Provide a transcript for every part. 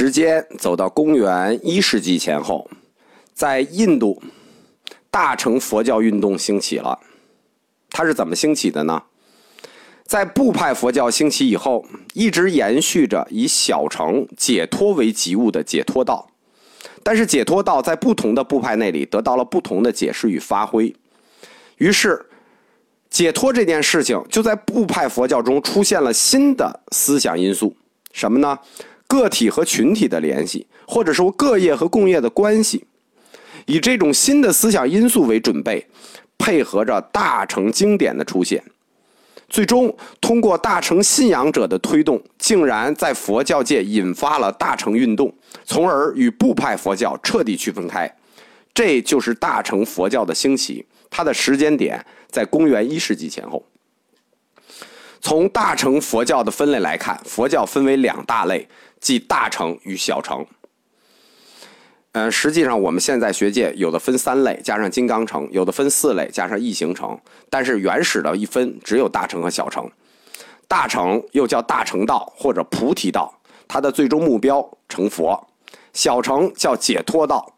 时间走到公元一世纪前后，在印度，大乘佛教运动兴起了。它是怎么兴起的呢？在部派佛教兴起以后，一直延续着以小乘解脱为己物的解脱道。但是解脱道在不同的部派那里得到了不同的解释与发挥。于是，解脱这件事情就在部派佛教中出现了新的思想因素，什么呢？个体和群体的联系，或者说各业和共业的关系，以这种新的思想因素为准备，配合着大乘经典的出现，最终通过大乘信仰者的推动，竟然在佛教界引发了大乘运动，从而与部派佛教彻底区分开。这就是大乘佛教的兴起，它的时间点在公元一世纪前后。从大乘佛教的分类来看，佛教分为两大类。即大乘与小乘。嗯，实际上我们现在学界有的分三类，加上金刚乘；有的分四类，加上异形乘。但是原始的一分只有大乘和小乘。大乘又叫大乘道或者菩提道，它的最终目标成佛；小乘叫解脱道，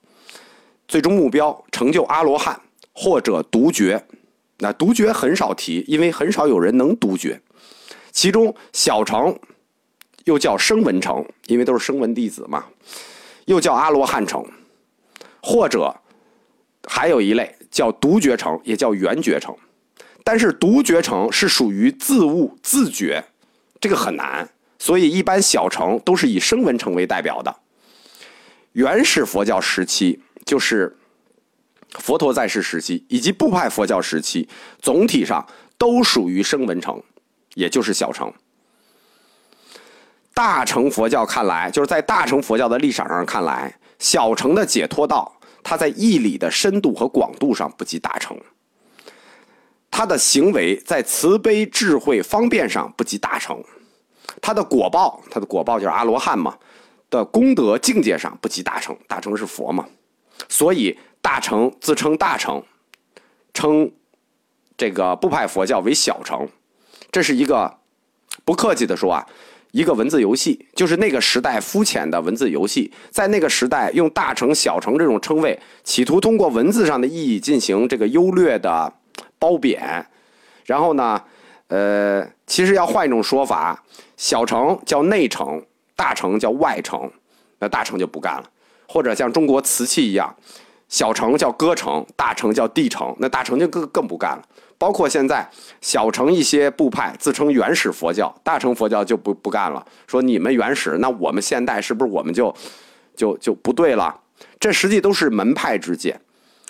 最终目标成就阿罗汉或者独觉。那独觉很少提，因为很少有人能独觉。其中小乘。又叫声闻城，因为都是声闻弟子嘛；又叫阿罗汉城，或者还有一类叫独觉城，也叫圆觉城。但是独觉城是属于自悟自觉，这个很难，所以一般小城都是以声闻城为代表的。原始佛教时期，就是佛陀在世时期，以及部派佛教时期，总体上都属于声闻城，也就是小城。大乘佛教看来，就是在大乘佛教的立场上看来，小乘的解脱道，它在义理的深度和广度上不及大乘；它的行为在慈悲、智慧、方便上不及大乘；它的果报，它的果报就是阿罗汉嘛的功德境界上不及大乘。大乘是佛嘛，所以大乘自称大乘，称这个部派佛教为小乘。这是一个不客气的说啊。一个文字游戏，就是那个时代肤浅的文字游戏，在那个时代用大城、小城这种称谓，企图通过文字上的意义进行这个优劣的褒贬。然后呢，呃，其实要换一种说法，小城叫内城，大城叫外城，那大城就不干了。或者像中国瓷器一样，小乘叫歌乘，大乘叫地乘，那大乘就更更不干了。包括现在小乘一些部派自称原始佛教，大乘佛教就不不干了，说你们原始，那我们现代是不是我们就就就不对了？这实际都是门派之见，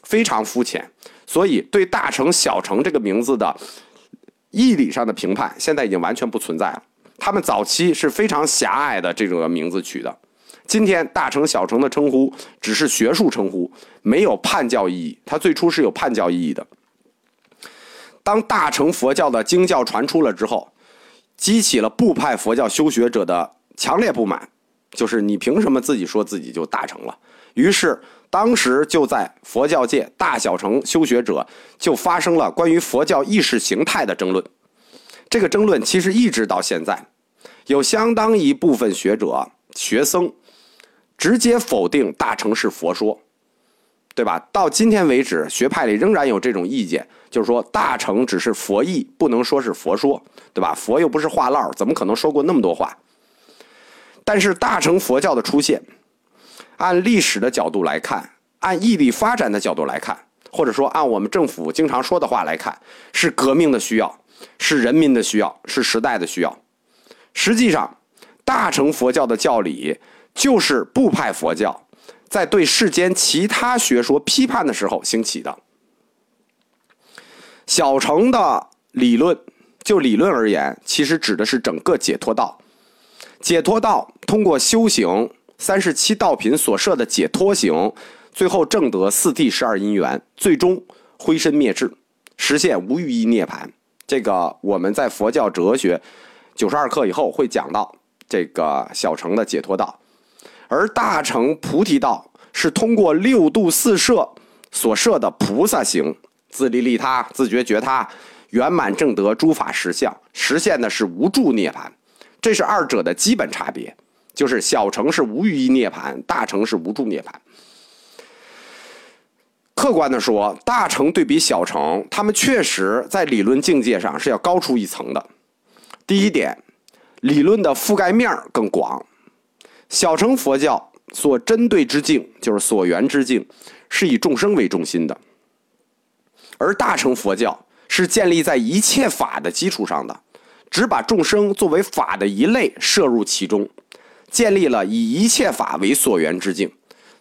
非常肤浅。所以对大乘小乘这个名字的义理上的评判，现在已经完全不存在了。他们早期是非常狭隘的这种名字取的，今天大乘小乘的称呼只是学术称呼，没有判教意义。它最初是有判教意义的。当大乘佛教的经教传出了之后，激起了部派佛教修学者的强烈不满，就是你凭什么自己说自己就大成了？于是当时就在佛教界大小乘修学者就发生了关于佛教意识形态的争论。这个争论其实一直到现在，有相当一部分学者学僧直接否定大乘是佛说。对吧？到今天为止，学派里仍然有这种意见，就是说大乘只是佛意，不能说是佛说，对吧？佛又不是话唠，怎么可能说过那么多话？但是大乘佛教的出现，按历史的角度来看，按义理发展的角度来看，或者说按我们政府经常说的话来看，是革命的需要，是人民的需要，是时代的需要。实际上，大乘佛教的教理就是部派佛教。在对世间其他学说批判的时候兴起的。小乘的理论，就理论而言，其实指的是整个解脱道。解脱道通过修行三十七道品所设的解脱行，最后证得四谛十二因缘，最终灰身灭智，实现无余一涅盘。这个我们在佛教哲学九十二课以后会讲到这个小乘的解脱道。而大乘菩提道是通过六度四摄所设的菩萨行，自利利他、自觉觉他，圆满正得诸法实相，实现的是无住涅槃。这是二者的基本差别。就是小乘是无余涅盘，大乘是无住涅盘。客观的说，大乘对比小乘，他们确实在理论境界上是要高出一层的。第一点，理论的覆盖面更广。小乘佛教所针对之境，就是所缘之境，是以众生为中心的；而大乘佛教是建立在一切法的基础上的，只把众生作为法的一类摄入其中，建立了以一切法为所缘之境。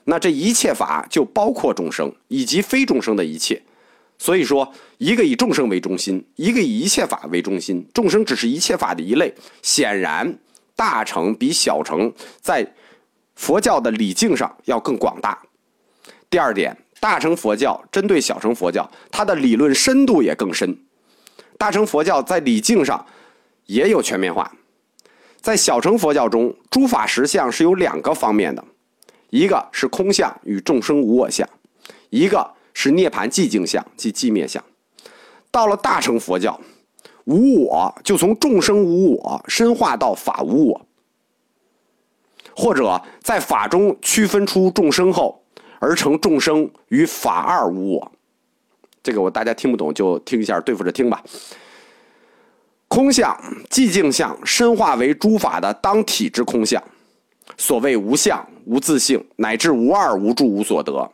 那这一切法就包括众生以及非众生的一切，所以说，一个以众生为中心，一个以一切法为中心，众生只是一切法的一类。显然，大乘比小乘在佛教的理境上要更广大。第二点，大乘佛教针对小乘佛教，它的理论深度也更深。大乘佛教在理境上也有全面化，在小乘佛教中，诸法实相是有两个方面的。一个是空相与众生无我相，一个是涅盘寂静相即寂灭相。到了大乘佛教，无我就从众生无我深化到法无我，或者在法中区分出众生后，而成众生与法二无我。这个我大家听不懂就听一下，对付着听吧。空相、寂静相深化为诸法的当体之空相。所谓无相、无自性，乃至无二、无住、无所得，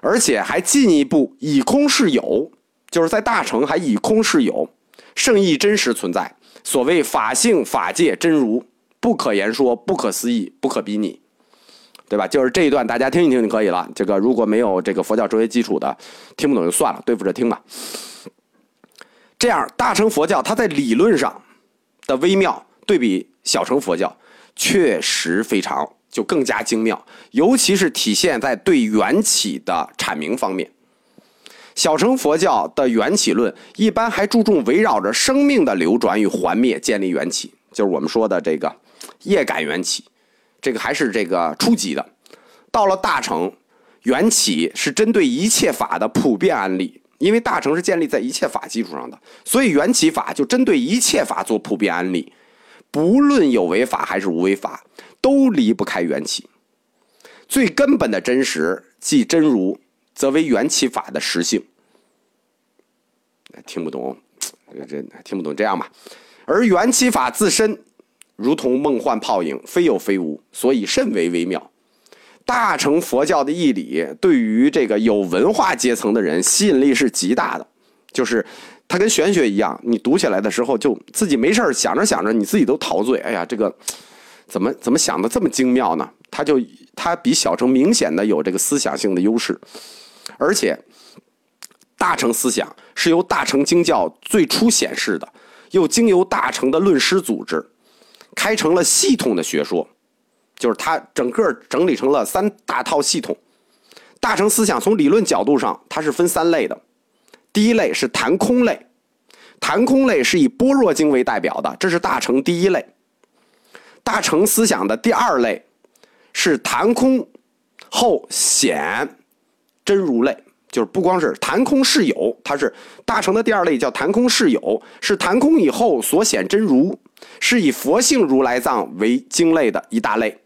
而且还进一步以空示有，就是在大乘还以空示有，圣意真实存在。所谓法性、法界真如，不可言说，不可思议，不可比拟，对吧？就是这一段，大家听一听就可以了。这个如果没有这个佛教哲学基础的，听不懂就算了，对付着听吧。这样，大乘佛教它在理论上的微妙，对比小乘佛教。确实非常，就更加精妙，尤其是体现在对缘起的阐明方面。小乘佛教的缘起论一般还注重围绕着生命的流转与幻灭建立缘起，就是我们说的这个业感缘起，这个还是这个初级的。到了大乘，缘起是针对一切法的普遍案例，因为大乘是建立在一切法基础上的，所以缘起法就针对一切法做普遍案例。不论有为法还是无为法，都离不开缘起。最根本的真实，即真如，则为缘起法的实性。听不懂，这听不懂，这样吧。而缘起法自身，如同梦幻泡影，非有非无，所以甚为微妙。大乘佛教的义理，对于这个有文化阶层的人吸引力是极大的，就是。它跟玄学一样，你读起来的时候就自己没事想着想着，你自己都陶醉。哎呀，这个怎么怎么想的这么精妙呢？它就它比小乘明显的有这个思想性的优势，而且大乘思想是由大乘经教最初显示的，又经由大乘的论师组织开成了系统的学说，就是它整个整理成了三大套系统。大乘思想从理论角度上，它是分三类的。第一类是谈空类，谈空类是以般若经为代表的，这是大乘第一类。大乘思想的第二类是谈空后显真如类，就是不光是谈空是有，它是大乘的第二类叫谈空是有，是谈空以后所显真如，是以佛性如来藏为经类的一大类。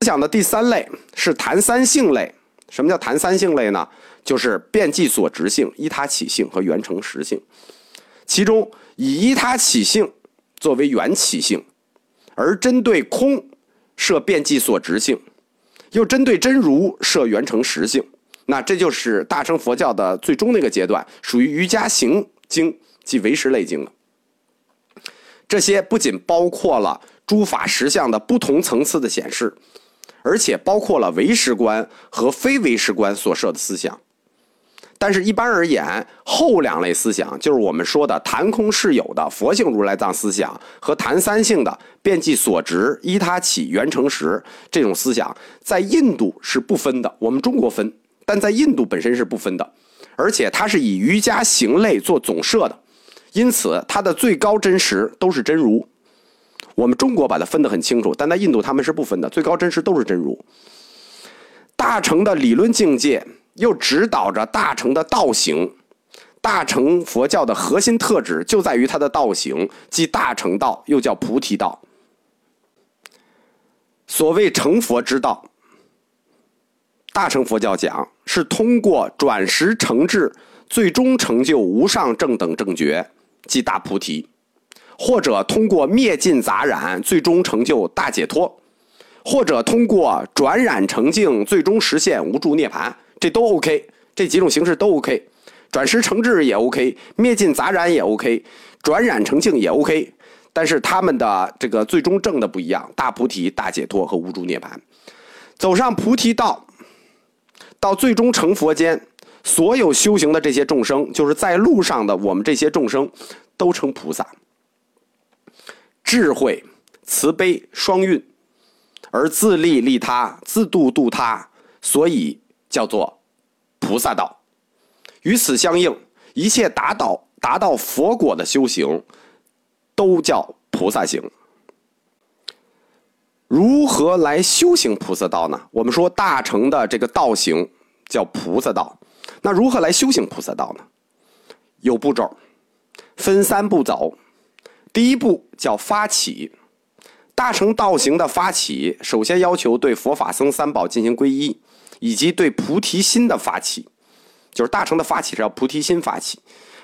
思想的第三类是谈三性类，什么叫谈三性类呢？就是变即所执性、依他起性和缘成实性，其中以依他起性作为缘起性，而针对空设变即所执性，又针对真如设缘成实性。那这就是大乘佛教的最终那个阶段，属于瑜伽行经即唯识类经了。这些不仅包括了诸法实相的不同层次的显示，而且包括了唯识观和非唯识观所设的思想。但是，一般而言，后两类思想就是我们说的谈空是有的佛性如来藏思想和谈三性的遍计所执依他起缘成实这种思想，在印度是不分的。我们中国分，但在印度本身是不分的，而且它是以瑜伽行类做总摄的，因此它的最高真实都是真如。我们中国把它分得很清楚，但在印度他们是不分的，最高真实都是真如。大乘的理论境界。又指导着大乘的道行，大乘佛教的核心特质就在于它的道行，即大乘道，又叫菩提道。所谓成佛之道，大乘佛教讲是通过转识成智，最终成就无上正等正觉，即大菩提；或者通过灭尽杂染，最终成就大解脱；或者通过转染成净，最终实现无住涅槃。这都 OK，这几种形式都 OK，转识成智也 OK，灭尽杂染也 OK，转染成净也 OK。但是他们的这个最终证的不一样，大菩提、大解脱和无住涅槃，走上菩提道，到最终成佛间，所有修行的这些众生，就是在路上的我们这些众生，都称菩萨，智慧、慈悲双运，而自利利他，自度度他，所以叫做菩萨道。与此相应，一切达到达到佛果的修行。都叫菩萨行。如何来修行菩萨道呢？我们说大乘的这个道行叫菩萨道，那如何来修行菩萨道呢？有步骤，分三步走。第一步叫发起，大乘道行的发起，首先要求对佛法僧三宝进行皈依，以及对菩提心的发起，就是大乘的发起是要菩提心发起，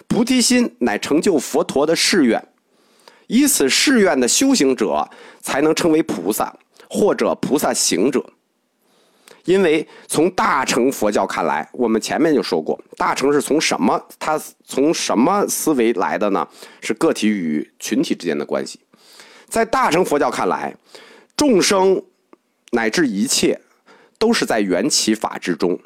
菩提心乃成就佛陀的誓愿。以此誓愿的修行者，才能称为菩萨或者菩萨行者。因为从大乘佛教看来，我们前面就说过，大乘是从什么？它从什么思维来的呢？是个体与群体之间的关系。在大乘佛教看来，众生乃至一切，都是在缘起法之中，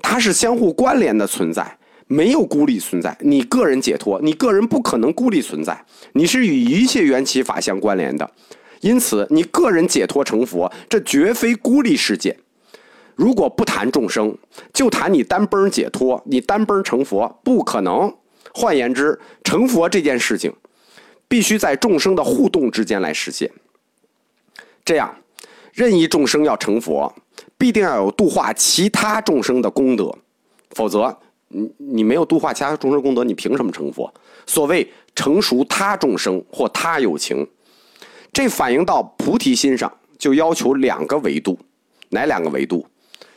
它是相互关联的存在。没有孤立存在，你个人解脱，你个人不可能孤立存在，你是与一切缘起法相关联的，因此你个人解脱成佛，这绝非孤立事件。如果不谈众生，就谈你单崩解脱，你单崩成佛不可能。换言之，成佛这件事情，必须在众生的互动之间来实现。这样，任意众生要成佛，必定要有度化其他众生的功德，否则。你你没有度化其他众生功德，你凭什么成佛？所谓成熟他众生或他有情，这反映到菩提心上，就要求两个维度，哪两个维度？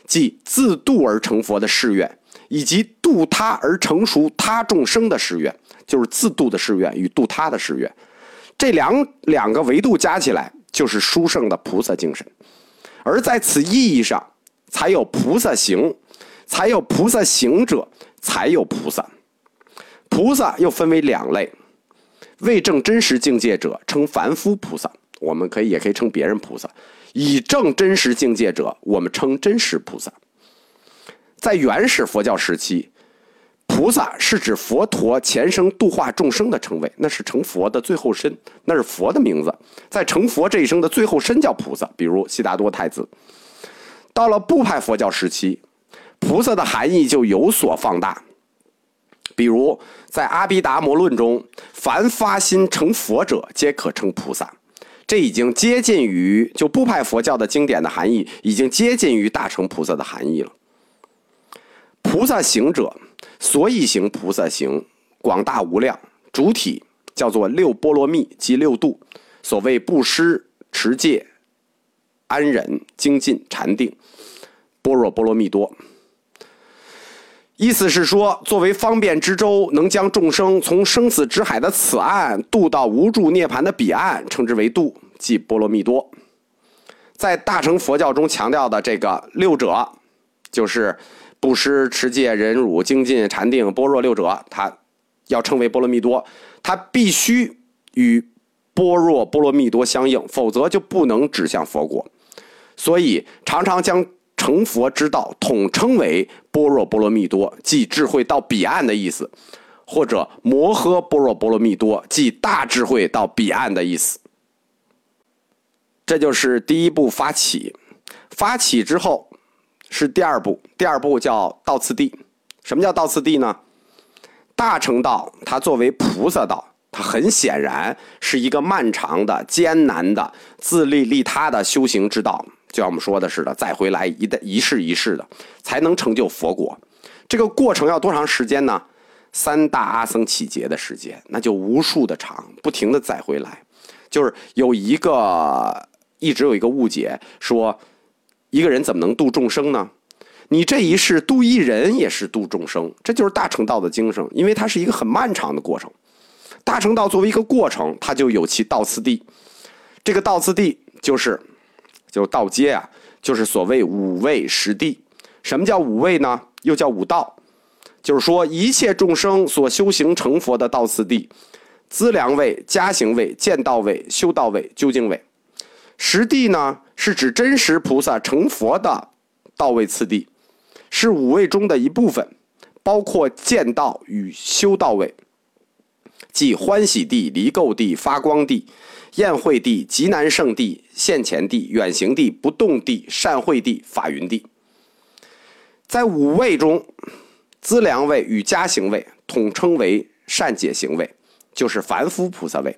即自度而成佛的誓愿，以及度他而成熟他众生的誓愿，就是自度的誓愿与度他的誓愿，这两两个维度加起来，就是殊胜的菩萨精神。而在此意义上，才有菩萨行。才有菩萨行者，才有菩萨。菩萨又分为两类：未证真实境界者称凡夫菩萨，我们可以也可以称别人菩萨；已证真实境界者，我们称真实菩萨。在原始佛教时期，菩萨是指佛陀前生度化众生的称谓，那是成佛的最后身，那是佛的名字。在成佛这一生的最后身叫菩萨，比如悉达多太子。到了部派佛教时期。菩萨的含义就有所放大，比如在《阿毗达摩论》中，凡发心成佛者，皆可称菩萨。这已经接近于就部派佛教的经典的含义，已经接近于大乘菩萨的含义了。菩萨行者，所以行菩萨行，广大无量，主体叫做六波罗蜜及六度。所谓布施、持戒、安忍、精进、禅定、般若波罗蜜多。意思是说，作为方便之舟，能将众生从生死之海的此岸渡到无住涅槃的彼岸，称之为渡，即波罗蜜多。在大乘佛教中强调的这个六者，就是布施、持戒、忍辱、精进、禅定、般若六者，他要称为波罗蜜多，他必须与般若波罗蜜多相应，否则就不能指向佛果。所以常常将。成佛之道统称为般若波罗蜜多，即智慧到彼岸的意思；或者摩诃般若波罗蜜多，即大智慧到彼岸的意思。这就是第一步发起，发起之后是第二步，第二步叫到次第。什么叫到次第呢？大乘道它作为菩萨道，它很显然是一个漫长的、艰难的、自利利他的修行之道。就像我们说的似的，再回来一代一世一世的，才能成就佛果。这个过程要多长时间呢？三大阿僧起劫的时间，那就无数的长，不停的再回来。就是有一个一直有一个误解，说一个人怎么能度众生呢？你这一世度一人也是度众生，这就是大乘道的精神，因为它是一个很漫长的过程。大乘道作为一个过程，它就有其道次第。这个道次第就是就道阶啊，就是所谓五位十地。什么叫五位呢？又叫五道，就是说一切众生所修行成佛的道次第：资粮位、加行位、见道位、修道位、究竟位。十地呢，是指真实菩萨成佛的道位次第，是五位中的一部分，包括见道与修道位。即欢喜地、离垢地、发光地、宴会地、极难胜地、现前地、远行地、不动地、善会地、法云地。在五位中，资粮位与加行位统称为善解行位，就是凡夫菩萨位。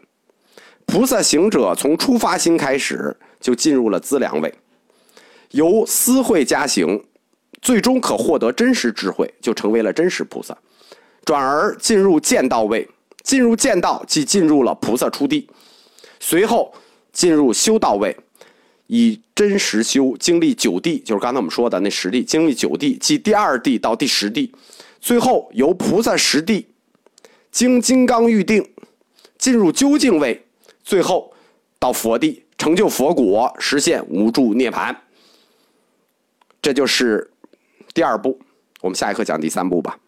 菩萨行者从出发心开始就进入了资粮位，由思慧加行，最终可获得真实智慧，就成为了真实菩萨。转而进入见道位。进入见道，即进入了菩萨出地，随后进入修道位，以真实修经历九地，就是刚才我们说的那十地，经历九地，即第二地到第十地，最后由菩萨十地经金刚预定进入究竟位，最后到佛地成就佛果，实现无住涅槃。这就是第二步，我们下一课讲第三步吧。